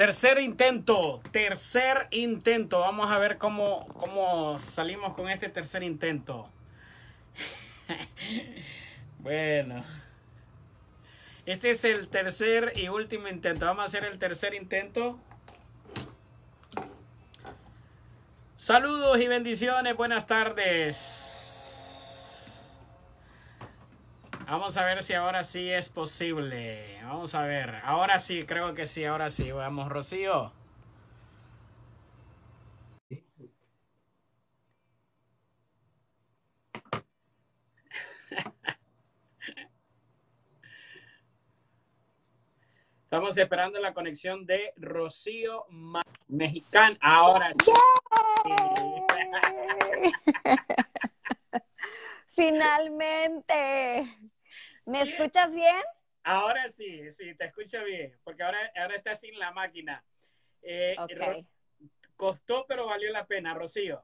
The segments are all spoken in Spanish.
Tercer intento, tercer intento. Vamos a ver cómo, cómo salimos con este tercer intento. bueno. Este es el tercer y último intento. Vamos a hacer el tercer intento. Saludos y bendiciones, buenas tardes. Vamos a ver si ahora sí es posible. Vamos a ver. Ahora sí, creo que sí, ahora sí. Vamos, Rocío. Estamos esperando la conexión de Rocío Mexicana. Ahora sí. Finalmente. ¿Me escuchas bien? Ahora sí, sí, te escucho bien, porque ahora, ahora estás sin la máquina. Eh, costó, pero valió la pena, Rocío.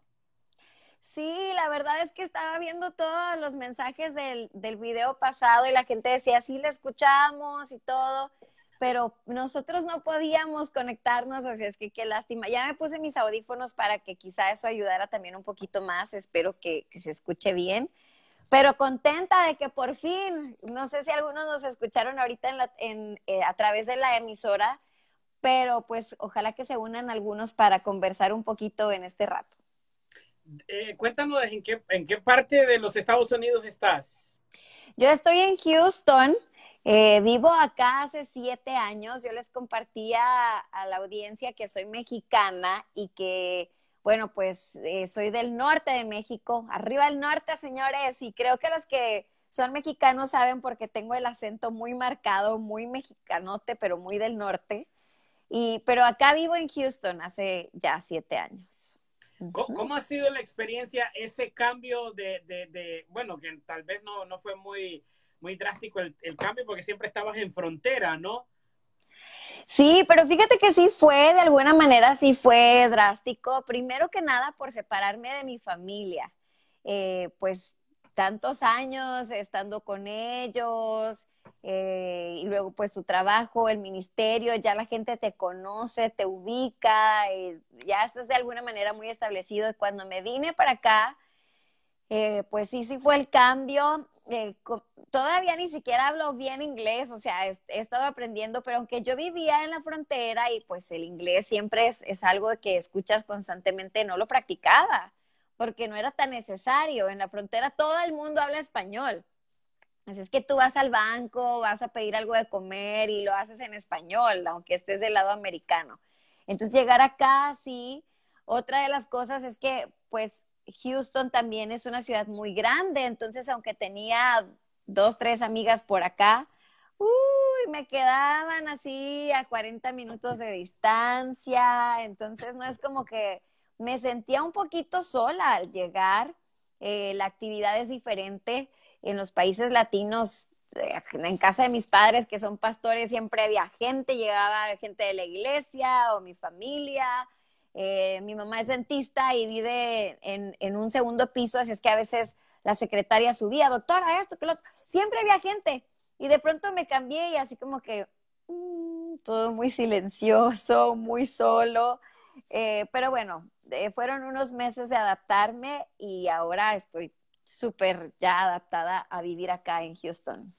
Sí, la verdad es que estaba viendo todos los mensajes del, del video pasado y la gente decía, sí, le escuchamos y todo, pero nosotros no podíamos conectarnos, así es que qué lástima. Ya me puse mis audífonos para que quizá eso ayudara también un poquito más, espero que, que se escuche bien pero contenta de que por fin, no sé si algunos nos escucharon ahorita en la, en, eh, a través de la emisora, pero pues ojalá que se unan algunos para conversar un poquito en este rato. Eh, cuéntanos en qué, en qué parte de los Estados Unidos estás. Yo estoy en Houston, eh, vivo acá hace siete años. Yo les compartía a la audiencia que soy mexicana y que bueno, pues eh, soy del norte de México, arriba del norte, señores, y creo que los que son mexicanos saben porque tengo el acento muy marcado, muy mexicanote, pero muy del norte. Y, pero acá vivo en Houston hace ya siete años. ¿Cómo, ha sido la experiencia, ese cambio de, de, bueno, que tal vez no, no fue muy, muy drástico el, el, cambio porque siempre estabas en frontera, ¿no? Sí, pero fíjate que sí fue, de alguna manera sí fue drástico. Primero que nada por separarme de mi familia. Eh, pues tantos años estando con ellos, eh, y luego pues tu trabajo, el ministerio, ya la gente te conoce, te ubica, eh, ya estás de alguna manera muy establecido. Cuando me vine para acá, eh, pues sí, sí fue el cambio. Eh, todavía ni siquiera hablo bien inglés, o sea, he, estado aprendiendo, pero aunque yo vivía en la frontera y pues el inglés siempre es, es, algo que escuchas constantemente, no lo practicaba, porque no era tan necesario. En la frontera todo el mundo habla español. Así es que tú vas al banco, vas a pedir algo de comer y lo haces en español, aunque estés del lado americano. Entonces llegar acá, sí. Otra de las cosas es que, pues, Houston también es una ciudad muy grande, entonces aunque tenía dos, tres amigas por acá, uy, me quedaban así a 40 minutos de distancia, entonces no es como que me sentía un poquito sola al llegar, eh, la actividad es diferente en los países latinos. Eh, en casa de mis padres, que son pastores, siempre había gente, llegaba gente de la iglesia o mi familia, eh, mi mamá es dentista y vive en, un segundo piso, así es que a veces la secretaria subía, doctora, esto, que lo Siempre había gente. Y de pronto me cambié y así como que mm, todo muy silencioso, muy solo. Eh, pero bueno, eh, fueron unos meses de adaptarme y ahora estoy súper ya adaptada a vivir acá en Houston.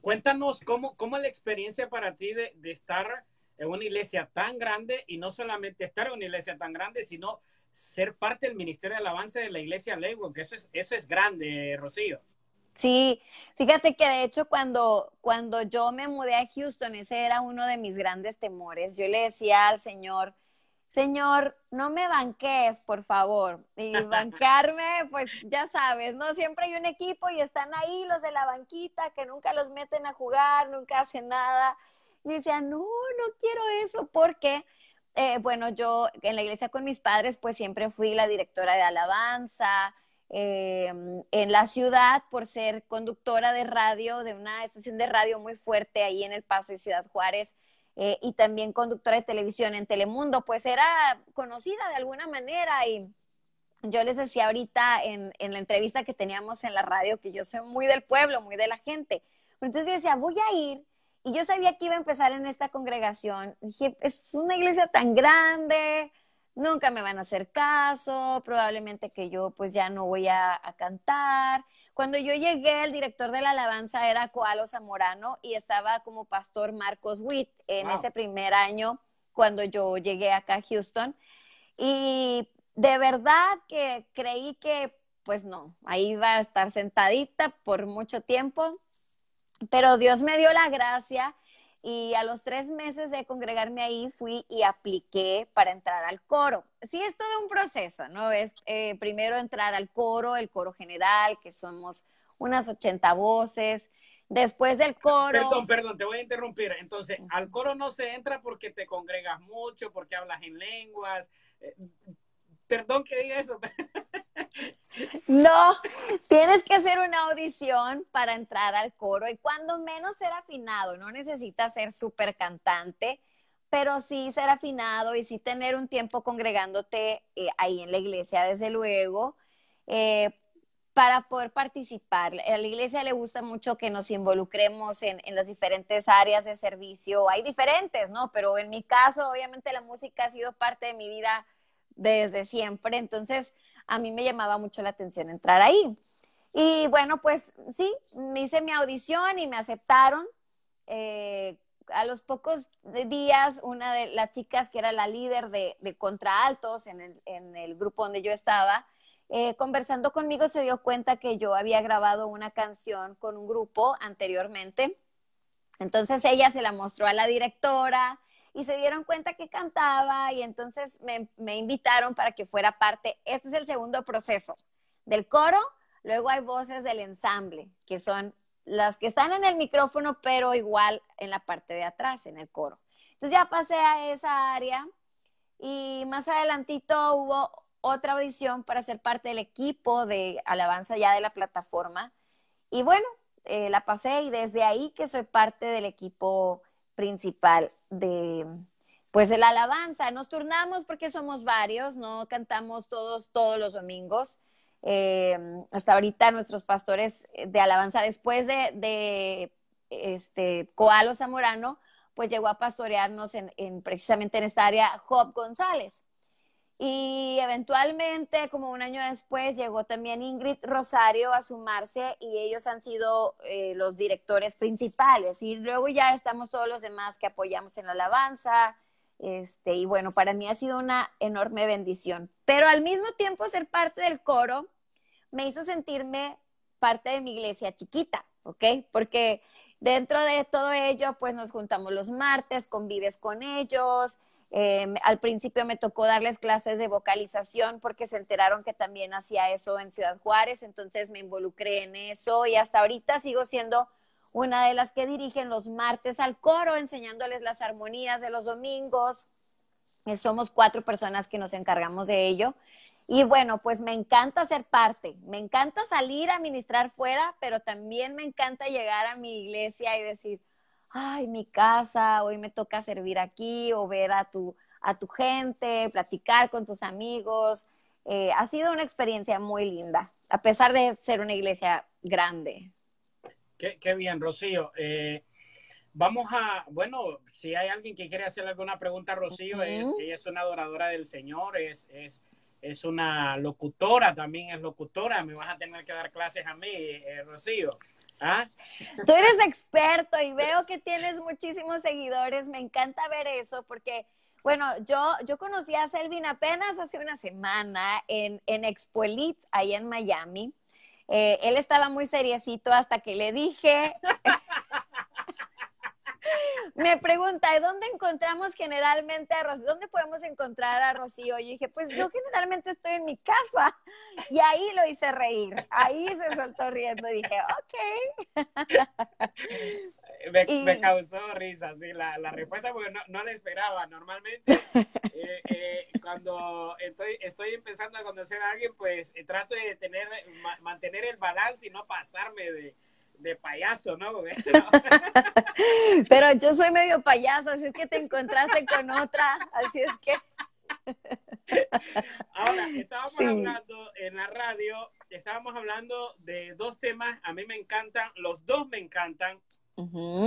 Cuéntanos cómo, cómo la experiencia para ti de estar en una iglesia tan grande y no solamente estar en una iglesia tan grande, sino ser parte del Ministerio de Alabanza de la iglesia Lego, que eso es, eso es grande, Rocío. Sí, fíjate que de hecho cuando, cuando yo me mudé a Houston, ese era uno de mis grandes temores. Yo le decía al Señor, Señor, no me banques, por favor. Y bancarme, pues ya sabes, ¿no? Siempre hay un equipo y están ahí los de la banquita que nunca los meten a jugar, nunca hacen nada. Y decía, no, no quiero eso, porque, eh, bueno, yo en la iglesia con mis padres, pues siempre fui la directora de alabanza. Em, en la ciudad, por ser conductora de radio, de una estación de radio muy fuerte ahí en El Paso y Ciudad Juárez, eh, y también conductora de televisión en Telemundo, pues era conocida de alguna manera y yo les decía ahorita en, en, la entrevista que teníamos en la radio que yo soy muy del pueblo, muy de la gente. Entonces decía, voy a ir Y yo sabía que iba a empezar en esta congregación. Dije, es una iglesia tan grande, nunca me van a hacer caso, probablemente que yo pues ya no voy a, cantar. Cuando yo llegué, el director de la alabanza era Coalo Zamorano y estaba como pastor Marcos Witt en ese primer año cuando yo llegué acá a Houston. Y de verdad que creí que pues no, ahí iba a estar sentadita por mucho tiempo, pero Dios me dio la gracia y a los tres meses de congregarme ahí fui y apliqué para entrar al coro. Sí, es todo un proceso, ¿no? Es eh, primero entrar al coro, el coro general, que somos unas 80 voces. Después del coro. Perdón, perdón, te voy a interrumpir. Entonces, al coro no se entra porque te congregas mucho, porque hablas en lenguas. Perdón que diga eso. No, tienes que hacer una audición para entrar al coro y cuando menos ser afinado, no necesitas ser súper cantante, pero sí ser afinado y sí tener un tiempo congregándote eh, ahí en la iglesia, desde luego, eh, para poder participar. A la iglesia le gusta mucho que nos involucremos en, en las diferentes áreas de servicio. Hay diferentes, ¿no? Pero en mi caso, obviamente la música ha sido parte de mi vida desde siempre, entonces a mí me llamaba mucho la atención entrar ahí. Y bueno, pues sí, me hice mi audición y me aceptaron. Eh, a los pocos días, una de las chicas que era la líder de, contraaltos en el, en grupo donde yo estaba, eh, conversando conmigo se dio cuenta que yo había grabado una canción con un grupo anteriormente. Entonces ella se la mostró a la directora, y se dieron cuenta que cantaba y entonces me, invitaron para que fuera parte. Este es el segundo proceso del coro. Luego hay voces del ensamble, que son las que están en el micrófono, pero igual en la parte de atrás, en el coro. Entonces ya pasé a esa área y más adelantito hubo otra audición para ser parte del equipo de alabanza ya de la plataforma. Y bueno, eh, la pasé y desde ahí que soy parte del equipo principal de pues de la alabanza. Nos turnamos porque somos varios, no cantamos todos todos los domingos. Eh, hasta ahorita nuestros pastores de alabanza, después de, de este Coalo Zamorano, pues llegó a pastorearnos en, en, precisamente en esta área Job González. Y eventualmente, como un año después, llegó también Ingrid Rosario a sumarse y ellos han sido eh, los directores principales. Y luego ya estamos todos los demás que apoyamos en la alabanza. Este, y bueno, para mí ha sido una enorme bendición. Pero al mismo tiempo ser parte del coro me hizo sentirme parte de mi iglesia chiquita, ¿ok? Porque dentro de todo ello, pues nos juntamos los martes, convives con ellos, Em, al principio me tocó darles clases de vocalización porque se enteraron que también hacía eso en Ciudad Juárez, entonces me involucré en eso y hasta ahorita sigo siendo una de las que dirigen los martes al coro, enseñándoles las armonías de los domingos. Eh, somos cuatro personas que nos encargamos de ello. Y bueno, pues me encanta ser parte, me encanta salir a ministrar fuera, pero también me encanta llegar a mi iglesia y decir, ay, mi casa, hoy me toca servir aquí o ver a tu, a tu gente, platicar con tus amigos. Eh, ha sido una experiencia muy linda, a pesar de ser una iglesia grande. Qué, bien, Rocío. Eh, vamos a, bueno, si hay alguien que quiere hacer alguna pregunta a Rocío, es, ella es una adoradora del Señor, es, es, es, una locutora, también es locutora, me vas a tener que dar clases a mí, eh, Rocío. ¿Ah? Tú eres experto y veo que tienes muchísimos seguidores. Me encanta ver eso porque, bueno, yo, yo conocí a Selvin apenas hace una semana en, en Expo Elite, ahí en Miami. Eh, él estaba muy seriecito hasta que le dije, me pregunta, ¿de dónde encontramos generalmente a Rocío? ¿Dónde podemos encontrar a Rocío? Yo dije, pues yo generalmente estoy en mi casa. Y ahí lo hice reír. Ahí se soltó riendo y dije, ok. Me, causó risa, sí, la, la respuesta, porque no, no la esperaba. Normalmente, eh, eh, cuando estoy, estoy empezando a conocer a alguien, pues eh, trato de tener, mantener el balance y no pasarme de de payaso, ¿no? Pero yo soy medio payaso, así es que te encontraste con otra, así es que... Ahora, estábamos hablando en la radio, estábamos hablando de dos temas, a mí me encantan, los dos me encantan,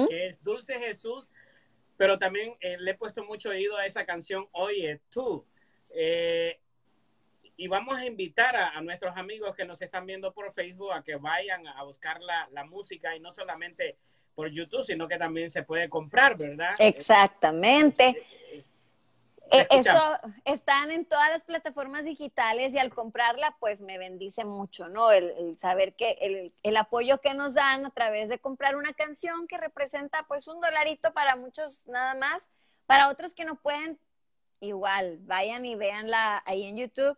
es Dulce Jesús, pero también eh, le he puesto mucho oído a esa canción Oye tú. Eh, y vamos a invitar a, nuestros amigos que nos están viendo por Facebook a que vayan a buscar la, la música y no solamente por YouTube, sino que también se puede comprar, ¿verdad? Exactamente. Eh, eso están en todas las plataformas digitales y al comprarla, pues me bendice mucho, ¿no? El, saber que el, el, apoyo que nos dan a través de comprar una canción que representa pues un dolarito para muchos nada más, para otros que no pueden, igual, vayan y véanla ahí en YouTube,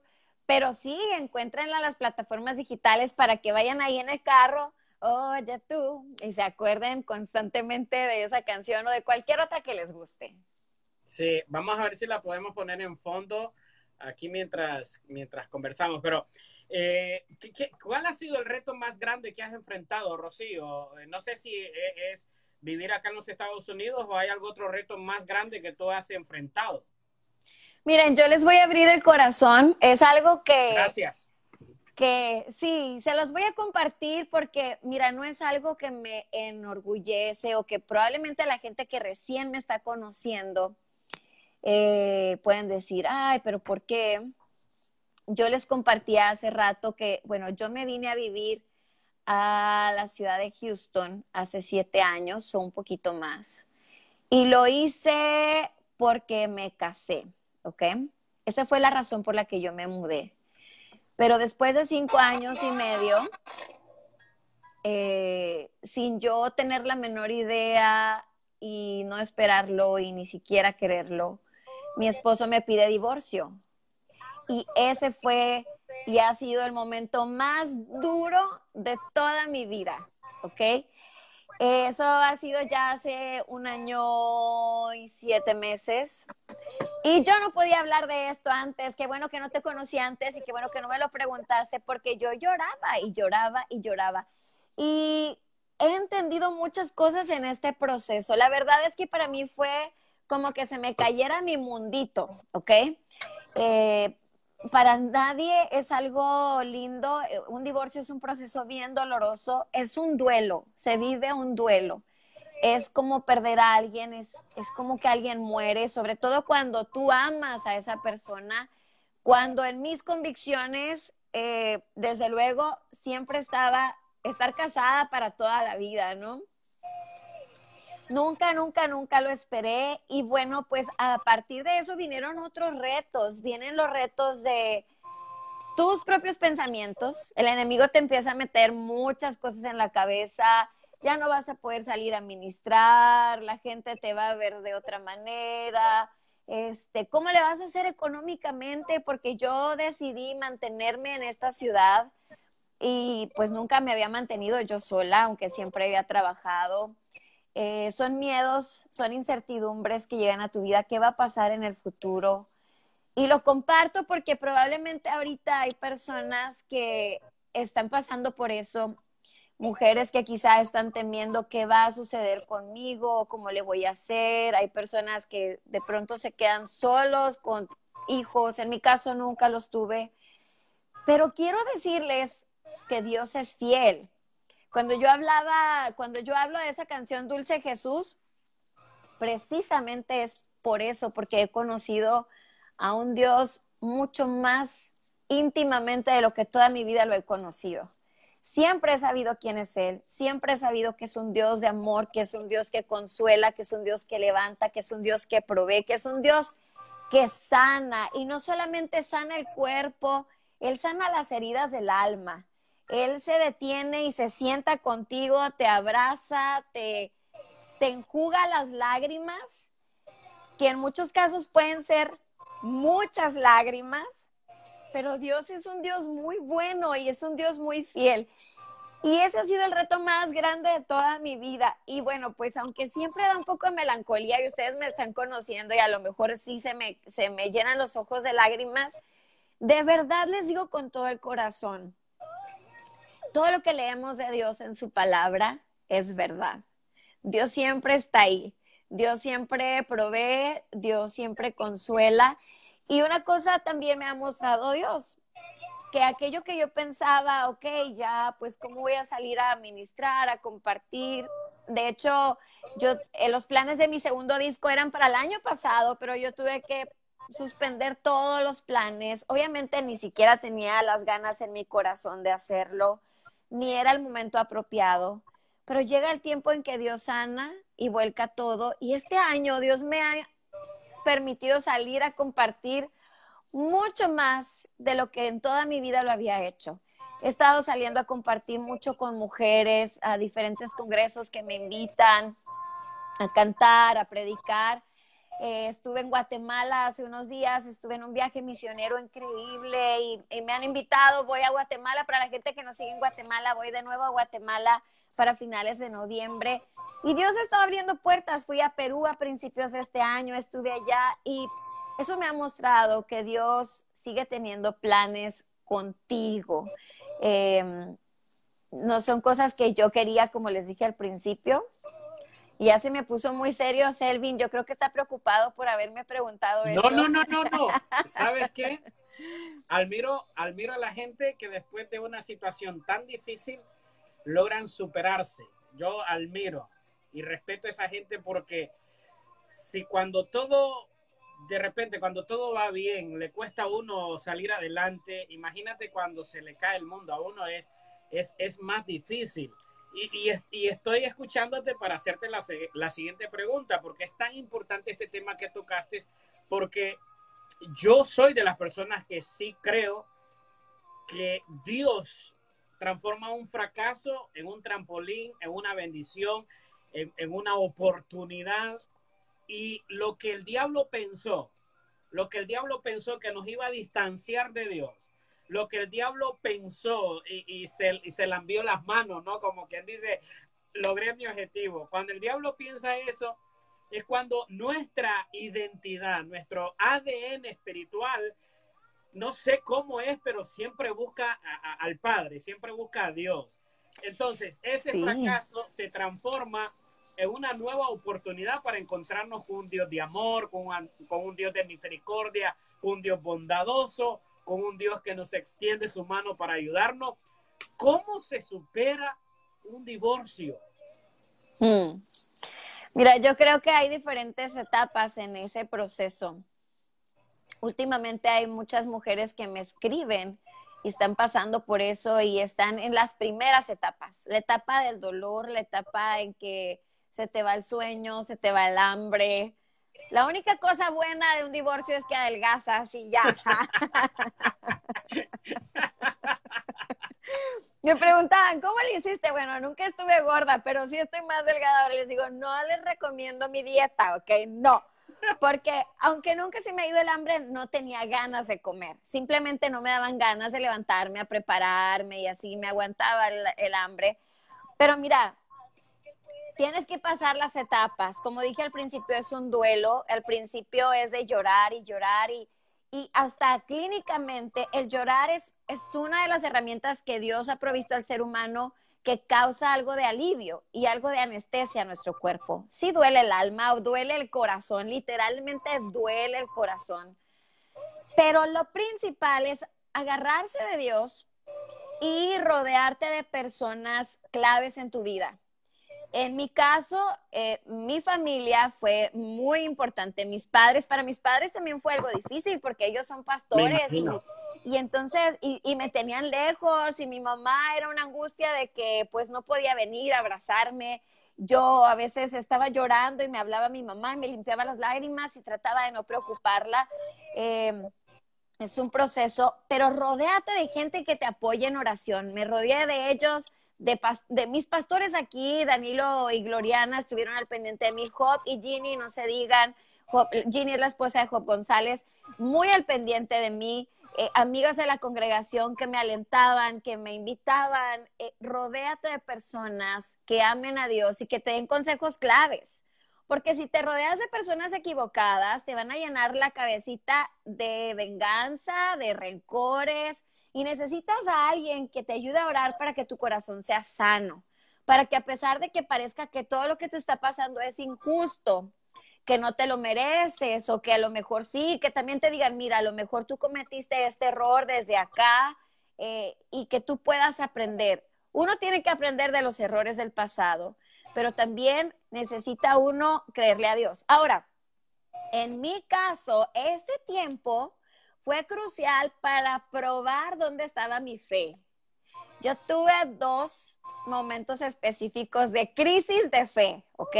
pero sí, encuéntrenla en las plataformas digitales para que vayan ahí en el carro, oye tú, y se acuerden constantemente de esa canción o de cualquier otra que les guste. Sí, vamos a ver si la podemos poner en fondo aquí mientras, mientras conversamos. Pero, eh, cuál ha sido el reto más grande que has enfrentado, Rocío? No sé si e, es vivir acá en los Estados Unidos o hay algún otro reto más grande que tú has enfrentado. Miren, yo les voy a abrir el corazón. Es algo que... Gracias. Que sí, se los voy a compartir porque, mira, no es algo que me enorgullece o que probablemente la gente que recién me está conociendo eh, pueden decir, ay, pero ¿por qué? Yo les compartí hace rato que, bueno, yo me vine a vivir a la ciudad de Houston hace siete años o un poquito más. Y lo hice porque me casé, ¿ok? Esa fue la razón por la que yo me mudé. Pero después de cinco años y medio, eh, sin yo tener la menor idea y no esperarlo y ni siquiera quererlo, mi esposo me pide divorcio. Y ese fue y ha sido el momento más duro de toda mi vida, ¿ok? Eso ha sido ya hace un año y siete meses. Y yo no podía hablar de esto antes. Qué bueno que no te conocí antes y qué bueno que no me lo preguntaste porque yo lloraba y lloraba y lloraba. Y he entendido muchas cosas en este proceso. La verdad es que para mí fue como que se me cayera mi mundito, ¿ok? Eh, para nadie es algo lindo, eh, un divorcio es un proceso bien doloroso, es un duelo, se vive un duelo, es como perder a alguien, es, es como que alguien muere, sobre todo cuando tú amas a esa persona, cuando en mis convicciones, eh, desde luego, siempre estaba estar casada para toda la vida, ¿no? Nunca, nunca, nunca lo esperé. Y bueno, pues a partir de eso vinieron otros retos. Vienen los retos de tus propios pensamientos. El enemigo te empieza a meter muchas cosas en la cabeza. Ya no vas a poder salir a ministrar, la gente te va a ver de otra manera. Este, ¿cómo le vas a hacer económicamente? Porque yo decidí mantenerme en esta ciudad y pues nunca me había mantenido yo sola, aunque siempre había trabajado. Eh, son miedos, son incertidumbres que llegan a tu vida, qué va a pasar en el futuro. Y lo comparto porque probablemente ahorita hay personas que están pasando por eso, mujeres que quizá están temiendo qué va a suceder conmigo, cómo le voy a hacer. Hay personas que de pronto se quedan solos con hijos, en mi caso nunca los tuve. Pero quiero decirles que Dios es fiel cuando yo hablaba, cuando yo hablo de esa canción Dulce Jesús, precisamente es por eso, porque he conocido a un Dios mucho más íntimamente de lo que toda mi vida lo he conocido. Siempre he sabido quién es Él, siempre he sabido que es un Dios de amor, que es un Dios que consuela, que es un Dios que levanta, que es un Dios que provee, que es un Dios que sana y no solamente sana el cuerpo, Él sana las heridas del alma. Él se detiene y se sienta contigo, te abraza, te, te enjuga las lágrimas, que en muchos casos pueden ser muchas lágrimas, pero Dios es un Dios muy bueno y es un Dios muy fiel. Y ese ha sido el reto más grande de toda mi vida. Y bueno, pues aunque siempre da un poco de melancolía y ustedes me están conociendo y a lo mejor sí se me, se me llenan los ojos de lágrimas, de verdad les digo con todo el corazón, todo lo que leemos de Dios en su palabra es verdad. Dios siempre está ahí. Dios siempre provee, Dios siempre consuela. Y una cosa también me ha mostrado Dios, que aquello que yo pensaba, ok, ya, pues cómo voy a salir a administrar, a compartir. De hecho, yo, eh, los planes de mi segundo disco eran para el año pasado, pero yo tuve que suspender todos los planes. Obviamente ni siquiera tenía las ganas en mi corazón de hacerlo, ni era el momento apropiado. Pero llega el tiempo en que Dios sana y vuelca todo. Y este año Dios me ha permitido salir a compartir mucho más de lo que en toda mi vida lo había hecho. He estado saliendo a compartir mucho con mujeres a diferentes congresos que me invitan a cantar, a predicar. Eh, estuve en Guatemala hace unos días, estuve en un viaje misionero increíble y, me han invitado, voy a Guatemala, para la gente que nos sigue en Guatemala, voy de nuevo a Guatemala para finales de noviembre. Y Dios está abriendo puertas, fui a Perú a principios de este año, estuve allá y eso me ha mostrado que Dios sigue teniendo planes contigo. Em, no son cosas que yo quería, como les dije al principio. Y ya se me puso muy serio, Selvin. Yo creo que está preocupado por haberme preguntado eso. No, no, no, no, no. ¿Sabes qué? Admiro, admiro a la gente que después de una situación tan difícil logran superarse. Yo admiro y respeto a esa gente porque si cuando todo de repente cuando todo va bien, le cuesta a uno salir adelante, imagínate cuando se le cae el mundo a uno es, es, es más difícil. Y, estoy escuchándote para hacerte la, siguiente pregunta, porque es tan importante este tema que tocaste, porque yo soy de las personas que sí creo que Dios transforma un fracaso en un trampolín, en una bendición, en, en una oportunidad. Y lo que el diablo pensó, lo que el diablo pensó que nos iba a distanciar de Dios, lo que el diablo pensó y, se, y se le envió las manos, ¿no? Como quien dice, logré mi objetivo. Cuando el diablo piensa eso, es cuando nuestra identidad, nuestro ADN espiritual, no sé cómo es, pero siempre busca al Padre, siempre busca a Dios. Entonces, ese fracaso se transforma es una nueva oportunidad para encontrarnos con un Dios de amor, con un, con un Dios de misericordia, con un Dios bondadoso, con un Dios que nos extiende su mano para ayudarnos. ¿Cómo se supera un divorcio? Hmm. Mira, yo creo que hay diferentes etapas en ese proceso. Últimamente hay muchas mujeres que me escriben y están pasando por eso y están en las primeras etapas, la etapa del dolor, la etapa en que se te va el sueño, se te va el hambre. La única cosa buena de un divorcio es que adelgazas y ya. Me preguntaban, ¿cómo le hiciste? Bueno, nunca estuve gorda, pero sí estoy más delgada. Ahora les digo, no les recomiendo mi dieta, ¿ok? No. Porque aunque nunca se me ha ido el hambre, no tenía ganas de comer. Simplemente no me daban ganas de levantarme a prepararme y así me aguantaba el, el hambre. Pero mira, tienes que pasar las etapas. Como dije al principio, es un duelo. Al principio es de llorar y llorar y, y hasta clínicamente el llorar es, es una de las herramientas que Dios ha provisto al ser humano que causa algo de alivio y algo de anestesia a nuestro cuerpo. Sí duele el alma o duele el corazón, literalmente duele el corazón. Pero lo principal es agarrarse de Dios y rodearte de personas claves en tu vida. En mi caso, eh, mi familia fue muy importante. Mis padres, para mis padres también fue algo difícil porque ellos son pastores y, entonces, y, y, me tenían lejos y mi mamá era una angustia de que pues no podía venir a abrazarme. Yo a veces estaba llorando y me hablaba mi mamá y me limpiaba las lágrimas y trataba de no preocuparla. Em, es un proceso, pero rodéate de gente que te apoye en oración. Me rodeé de ellos de, mis pastores aquí, Danilo y Gloriana, estuvieron al pendiente de mi Job y Ginny, no se digan, Ginny es la esposa de Job González, muy al pendiente de mí, eh, amigas de la congregación que me alentaban, que me invitaban, eh, rodéate de personas que amen a Dios y que te den consejos claves. Porque si te rodeas de personas equivocadas, te van a llenar la cabecita de venganza, de rencores, y necesitas a alguien que te ayude a orar para que tu corazón sea sano, para que a pesar de que parezca que todo lo que te está pasando es injusto, que no te lo mereces o que a lo mejor sí, que también te digan, mira, a lo mejor tú cometiste este error desde acá eh, y que tú puedas aprender. Uno tiene que aprender de los errores del pasado, pero también necesita uno creerle a Dios. Ahora, en mi caso, este tiempo fue crucial para probar dónde estaba mi fe. Yo tuve dos momentos específicos de crisis de fe, ¿ok?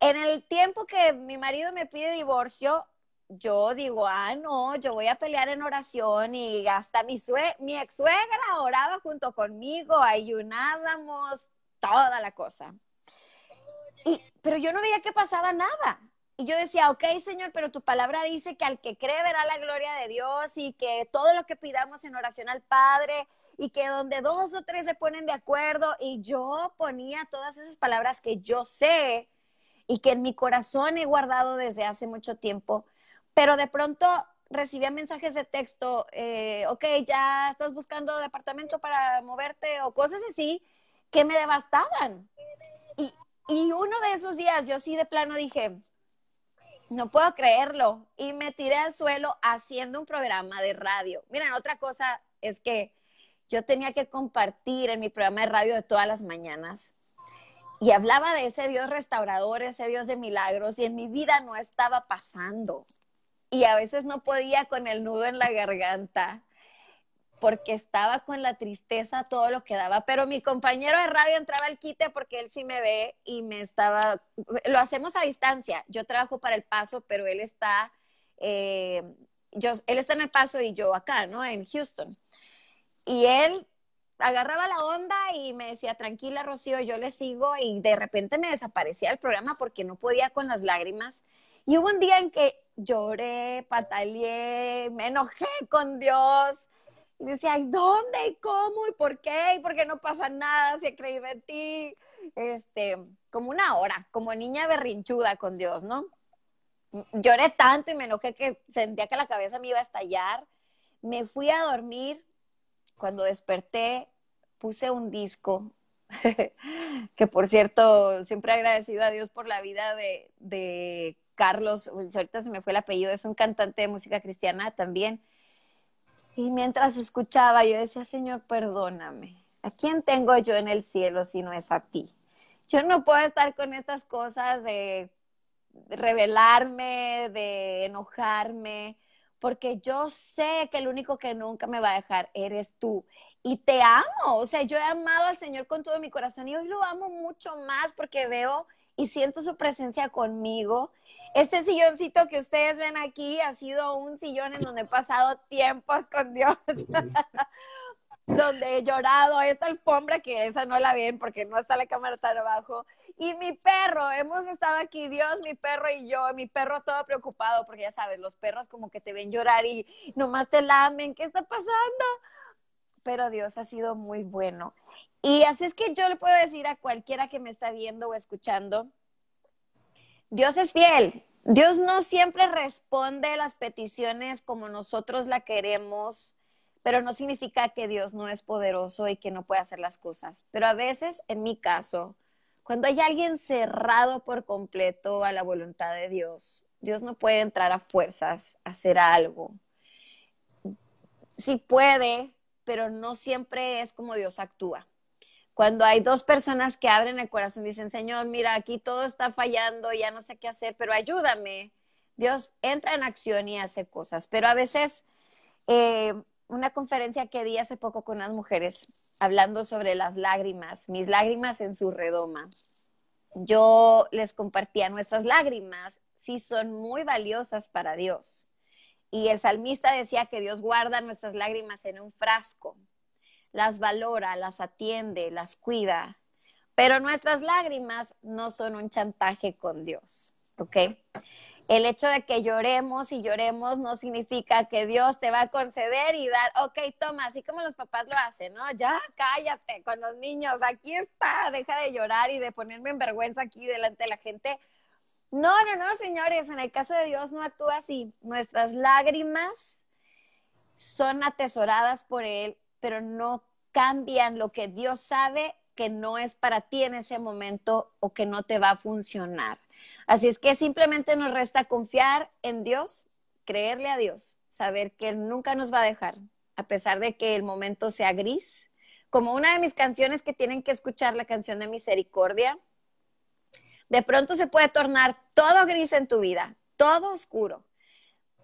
En el tiempo que mi marido me pide divorcio, yo digo, ah, no, yo voy a pelear en oración y hasta mi, mi ex suegra oraba junto conmigo, ayunábamos, toda la cosa. Y, pero yo no veía que pasaba nada. Y yo decía, ok, Señor, pero tu palabra dice que al que cree verá la gloria de Dios y que todo lo que pidamos en oración al Padre y que donde dos o tres se ponen de acuerdo y yo ponía todas esas palabras que yo sé y que en mi corazón he guardado desde hace mucho tiempo, pero de pronto recibía mensajes de texto, eh, ok, ya estás buscando departamento para moverte o cosas así que me devastaban. Y, y uno de esos días yo sí de plano dije, no puedo creerlo. Y me tiré al suelo haciendo un programa de radio. Miren, otra cosa es que yo tenía que compartir en mi programa de radio de todas las mañanas. Y hablaba de ese Dios restaurador, ese Dios de milagros, y en mi vida no estaba pasando. Y a veces no podía con el nudo en la garganta porque estaba con la tristeza todo lo que daba, pero mi compañero de radio entraba al quite porque él sí me ve y me estaba, lo hacemos a distancia, yo trabajo para el paso, pero él está, eh, yo, él está en el paso y yo acá, ¿no? En Houston. Y él agarraba la onda y me decía, tranquila, Rocío, yo le sigo y de repente me desaparecía el programa porque no podía con las lágrimas. Y hubo un día en que lloré, pataleé, me enojé con Dios, y decía, ¿dónde y cómo y por qué? ¿Y por qué no pasa nada si he creído en ti? Este, como una hora, como niña berrinchuda con Dios, ¿no? Lloré tanto y me enojé que sentía que la cabeza me iba a estallar. Me fui a dormir. Cuando desperté, puse un disco, que por cierto, siempre agradecido a Dios por la vida de, de Carlos, ahorita se me fue el apellido, es un cantante de música cristiana también y mientras escuchaba, yo decía, Señor, perdóname. ¿A quién tengo yo en el cielo si no es a ti? Yo no puedo estar con estas cosas de rebelarme, de enojarme, porque yo sé que el único que nunca me va a dejar eres tú. Y te amo, o sea, yo he amado al Señor con todo mi corazón y hoy lo amo mucho más porque veo y siento su presencia conmigo este silloncito que ustedes ven aquí ha sido un sillón en donde he pasado tiempos con Dios, donde he llorado. Esta alfombra que esa no la ven porque no está la cámara tan abajo. Y mi perro, hemos estado aquí, Dios, mi perro y yo, mi perro todo preocupado, porque ya sabes, los perros como que te ven llorar y nomás te lamen, ¿qué está pasando? Pero Dios ha sido muy bueno. Y así es que yo le puedo decir a cualquiera que me está viendo o escuchando, Dios es fiel. Dios no siempre responde las peticiones como nosotros la queremos, pero no significa que Dios no es poderoso y que no puede hacer las cosas. Pero a veces, en mi caso, cuando hay alguien cerrado por completo a la voluntad de Dios, Dios no puede entrar a fuerzas a hacer algo. Sí puede, pero no siempre es como Dios actúa cuando hay dos personas que abren el corazón y dicen, Señor, mira, aquí todo está fallando, ya no sé qué hacer, pero ayúdame. Dios entra en acción y hace cosas. Pero a veces, eh, una conferencia que di hace poco con unas mujeres, hablando sobre las lágrimas, mis lágrimas en su redoma, yo les compartía nuestras lágrimas, sí son muy valiosas para Dios. Y el salmista decía que Dios guarda nuestras lágrimas en un frasco las valora, las atiende, las cuida, pero nuestras lágrimas no son un chantaje con Dios, ¿ok? El hecho de que lloremos y lloremos no significa que Dios te va a conceder y dar, ok, toma, así como los papás lo hacen, ¿no? Ya cállate con los niños, aquí está, deja de llorar y de ponerme en vergüenza aquí delante de la gente. No, no, no, señores, en el caso de Dios no actúa así. Nuestras lágrimas son atesoradas por Él pero no cambian lo que Dios sabe que no es para ti en ese momento o que no te va a funcionar. Así es que simplemente nos resta confiar en Dios, creerle a Dios, saber que Él nunca nos va a dejar, a pesar de que el momento sea gris. Como una de mis canciones que tienen que escuchar, la canción de misericordia, de pronto se puede tornar todo gris en tu vida, todo oscuro.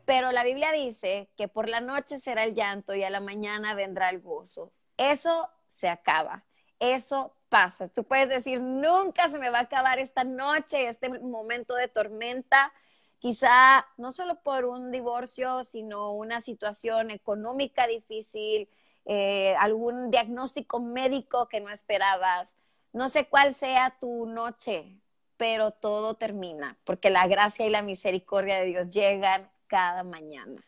Pero la Biblia dice que por la noche será el llanto y a la mañana vendrá el gozo. Eso se acaba, eso pasa. Tú puedes decir, nunca se me va a acabar esta noche, este momento de tormenta, quizá no solo por un divorcio, sino una situación económica difícil, eh, algún diagnóstico médico que no esperabas. No sé cuál sea tu noche, pero todo termina, porque la gracia y la misericordia de Dios llegan cada mañana.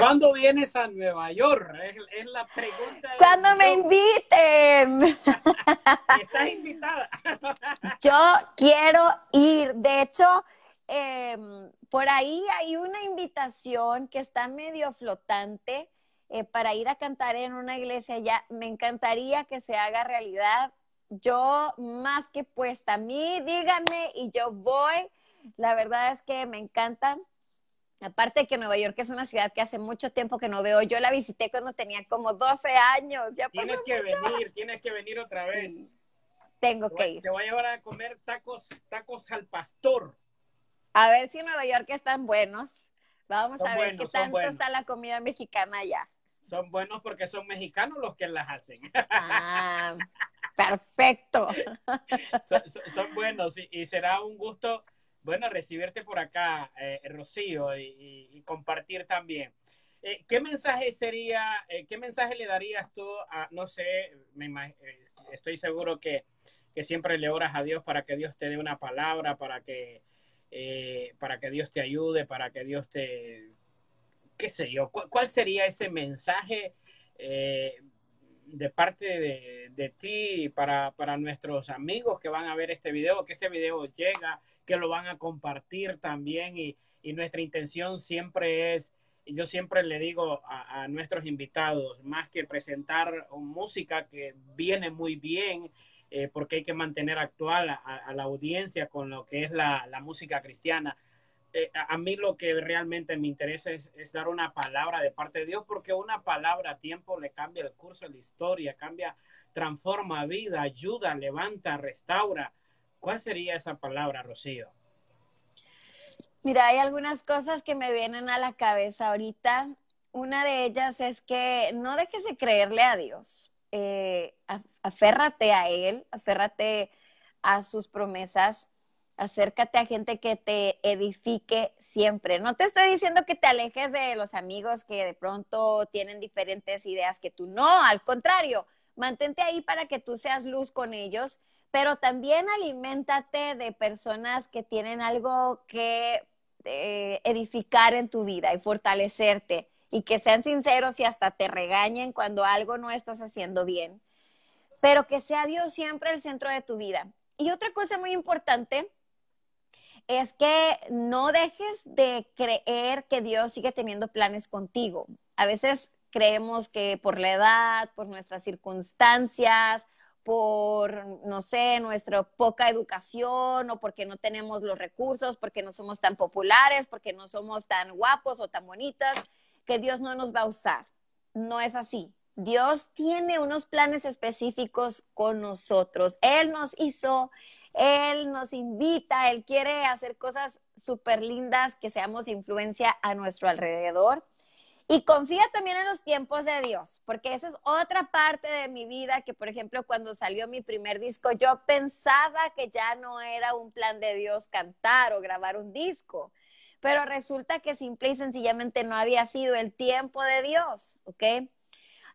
¿Cuándo vienes a Nueva York? Es, la pregunta. Cuando me inviten. Estás invitada. Yo quiero ir. De hecho, em, por ahí hay una invitación que está medio flotante eh, para ir a cantar en una iglesia ya. Me encantaría que se haga realidad yo más que puesta a mí, díganme y yo voy. La verdad es que me encanta. Aparte que Nueva York es una ciudad que hace mucho tiempo que no veo. Yo la visité cuando tenía como 12 años. Ya tienes que venir, tienes que venir otra vez. Tengo que ir. Te voy a llevar a comer tacos, tacos al pastor. A ver si en Nueva York están buenos. Vamos a ver qué tanto está la comida mexicana allá. Son buenos porque son mexicanos los que las hacen. Ah, Perfecto. Son, buenos y, será un gusto, bueno, recibirte por acá, eh, Rocío, y, compartir también. Eh, ¿Qué mensaje sería, eh, qué mensaje le darías tú a, no sé, me, estoy seguro que, que, siempre le oras a Dios para que Dios te dé una palabra, para que, para que Dios te ayude, para que Dios te, qué sé yo, ¿cuál, sería ese mensaje? De parte de, ti para, para, nuestros amigos que van a ver este video, que este video llega, que lo van a compartir también y, nuestra intención siempre es, yo siempre le digo a, nuestros invitados, más que presentar música que viene muy bien, eh, porque hay que mantener actual a, la audiencia con lo que es la, la música cristiana, eh, a mí lo que realmente me interesa es, dar una palabra de parte de Dios, porque una palabra a tiempo le cambia el curso de la historia, cambia, transforma vida, ayuda, levanta, restaura. ¿Cuál sería esa palabra, Rocío? Mira, hay algunas cosas que me vienen a la cabeza ahorita. Una de ellas es que no dejes de creerle a Dios. Eh, aférrate a Él, aférrate a sus promesas acércate a gente que te edifique siempre. No te estoy diciendo que te alejes de los amigos que de pronto tienen diferentes ideas que tú no, al contrario, mantente ahí para que tú seas luz con ellos, pero también aliméntate de personas que tienen algo que eh, edificar en tu vida y fortalecerte y que sean sinceros y hasta te regañen cuando algo no estás haciendo bien, pero que sea Dios siempre el centro de tu vida. Y otra cosa muy importante es que no dejes de creer que Dios sigue teniendo planes contigo. A veces creemos que por la edad, por nuestras circunstancias, por, no sé, nuestra poca educación o porque no tenemos los recursos, porque no somos tan populares, porque no somos tan guapos o tan bonitas, que Dios no nos va a usar. No es así. Dios tiene unos planes específicos con nosotros. Él nos hizo, Él nos invita, Él quiere hacer cosas súper lindas, que seamos influencia a nuestro alrededor. Y confía también en los tiempos de Dios, porque esa es otra parte de mi vida que, por ejemplo, cuando salió mi primer disco, yo pensaba que ya no era un plan de Dios cantar o grabar un disco, pero resulta que simple y sencillamente no había sido el tiempo de Dios, ¿ok?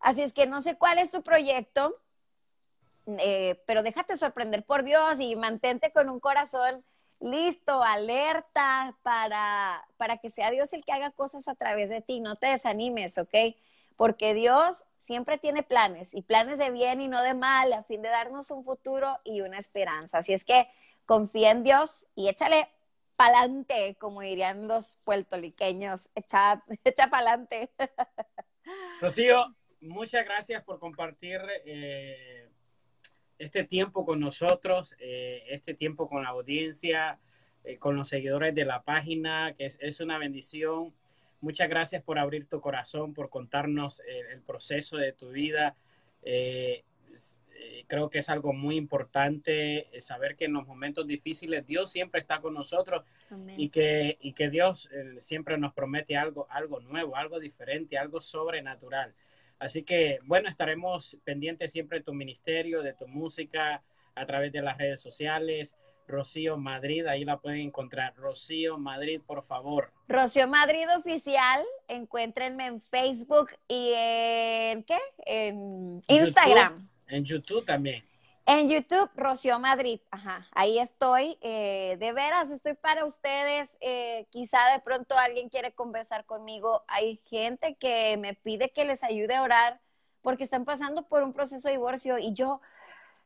Así es que no sé cuál es tu proyecto, eh, pero déjate sorprender por Dios y mantente con un corazón listo, alerta para, para que sea Dios el que haga cosas a través de ti. No te desanimes, ¿ok? Porque Dios siempre tiene planes y planes de bien y no de mal a fin de darnos un futuro y una esperanza. Así es que confía en Dios y échale pa'lante, como dirían los puertoliqueños, echa, echa pa'lante. Rocío, muchas gracias por compartir eh, este tiempo con nosotros, eh, este tiempo con la audiencia. eh, con los seguidores de la página, que es, una bendición. Muchas gracias por abrir tu corazón, por contarnos el, proceso de tu vida. Creo que es algo muy importante saber que en los momentos difíciles Dios siempre está con nosotros y que, y que Dios siempre nos promete algo, algo nuevo, algo diferente, algo sobrenatural. Así que, bueno, estaremos pendientes siempre de tu ministerio, de tu música a través de las redes sociales. Rocío Madrid, ahí la pueden encontrar. Rocío Madrid, por favor. Rocío Madrid Oficial, encuéntrenme en Facebook y en ¿qué? En Instagram. en YouTube también. En YouTube, Rocío Madrid, ajá, ahí estoy. Eh, de veras, estoy para ustedes. Eh, quizá de pronto alguien quiere conversar conmigo. Hay gente que me pide que les ayude a orar porque están pasando por un proceso de divorcio y yo,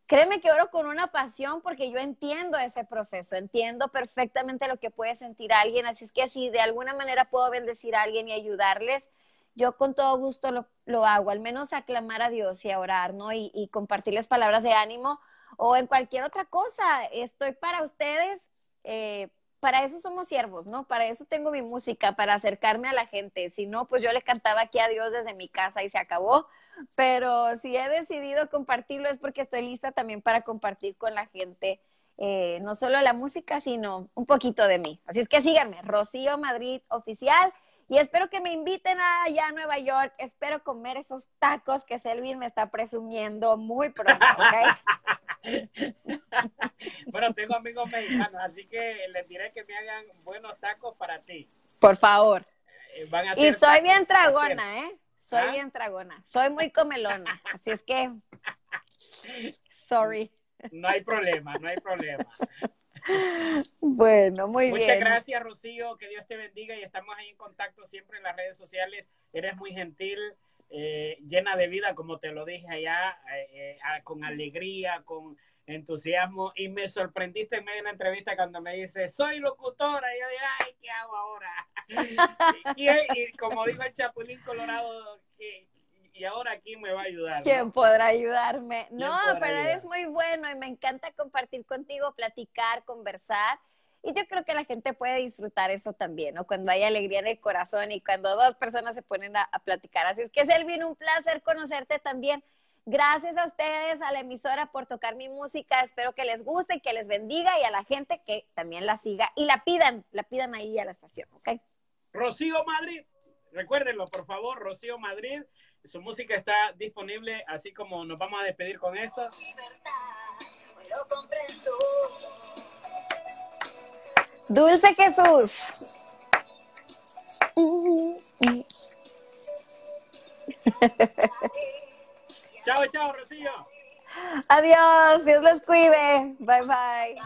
créeme que oro con una pasión porque yo entiendo ese proceso, entiendo perfectamente lo que puede sentir alguien. Así es que si de alguna manera puedo bendecir a alguien y ayudarles, yo con todo gusto lo, hago, al menos aclamar a Dios y a orar, ¿no? Y, y, compartirles palabras de ánimo o en cualquier otra cosa. Estoy para ustedes, eh, para eso somos siervos, ¿no? Para eso tengo mi música, para acercarme a la gente. Si no, pues yo le cantaba aquí a Dios desde mi casa y se acabó. Pero si he decidido compartirlo es porque estoy lista también para compartir con la gente. Eh, no solo la música, sino un poquito de mí. Así es que síganme, Rocío Madrid Oficial. Y espero que me inviten allá a Nueva York. Espero comer esos tacos que Selvin me está presumiendo muy pronto, ¿ok? bueno, tengo amigos mexicanos, así que les diré que me hagan buenos tacos para ti. Por favor. Eh, y soy bien tragona, ¿eh? Soy ¿Ah? bien tragona. Soy muy comelona. Así es que. Sorry. No hay problema, no hay problema. Bueno, muy bien. Muchas gracias, Rocío. Que Dios te bendiga y estamos ahí en contacto siempre en las redes sociales. Eres muy gentil, eh, llena de vida, como te lo dije allá, eh, eh, con alegría, con entusiasmo. Y me sorprendiste en medio de una entrevista cuando me dice, soy locutora. Y yo dije, ay, ¿qué hago ahora? y, como dijo el Chapulín Colorado, que y ahora quién me va a ayudar. ¿Quién podrá ayudarme? No, pero eres muy bueno y me encanta compartir contigo, platicar, conversar. Y yo creo que la gente puede disfrutar eso también, ¿no? Cuando hay alegría en el corazón y cuando dos personas se ponen a, platicar. Así es que, Selvin, un placer conocerte también. Gracias a ustedes, a la emisora por tocar mi música. Espero que les guste, que les bendiga y a la gente que también la siga y la pidan, la pidan ahí a la estación, ¿ok? Rocío Madrid. Recuérdenlo, por favor, Rocío Madrid. Su música está disponible, así como nos vamos a despedir con esto. Dulce Jesús. chao, chao, Rocío. Adiós, Dios los cuide. Bye, bye.